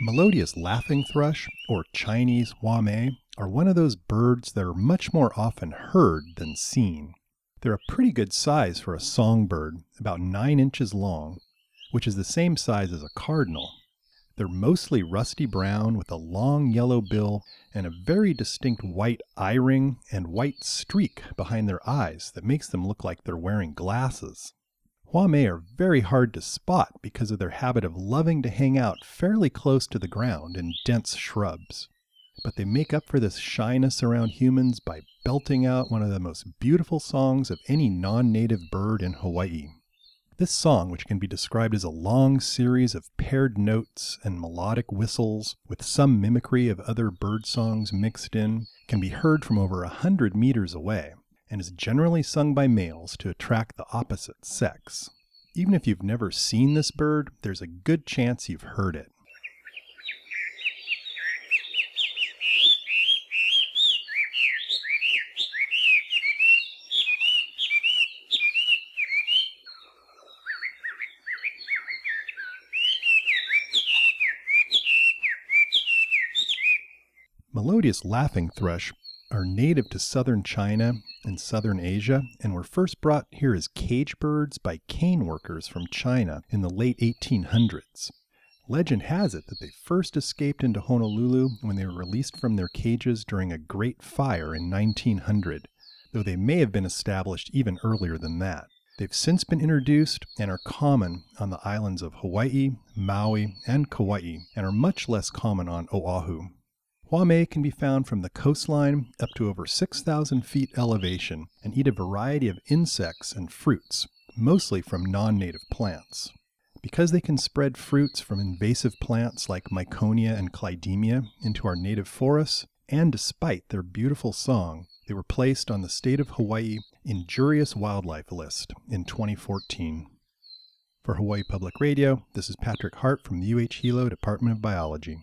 Melodious laughing thrush, or Chinese hua-mei, are one of those birds that are much more often heard than seen. They're a pretty good size for a songbird, about 9 inches long, which is the same size as a cardinal. They're mostly rusty brown with a long yellow bill and a very distinct white eye ring and white streak behind their eyes that makes them look like they're wearing glasses. Hua-mei are very hard to spot because of their habit of loving to hang out fairly close to the ground in dense shrubs. But they make up for this shyness around humans by belting out one of the most beautiful songs of any non native bird in Hawaii. This song, which can be described as a long series of paired notes and melodic whistles with some mimicry of other bird songs mixed in, can be heard from over a hundred meters away and is generally sung by males to attract the opposite sex. Even if you've never seen this bird, there's a good chance you've heard it. Melodious laughing thrush are native to southern China and southern Asia and were first brought here as cage birds by cane workers from China in the late 1800s. Legend has it that they first escaped into Honolulu when they were released from their cages during a great fire in 1900, though they may have been established even earlier than that. They've since been introduced and are common on the islands of Hawaii, Maui, and Kauai, and are much less common on Oahu. Hua-mei can be found from the coastline up to over 6,000 feet elevation and eat a variety of insects and fruits, mostly from non native plants. Because they can spread fruits from invasive plants like Miconia and Clidemia into our native forests, and despite their beautiful song, they were placed on the state of Hawaii Injurious Wildlife List in 2014. For Hawaii Public Radio, this is Patrick Hart from the UH Hilo Department of Biology.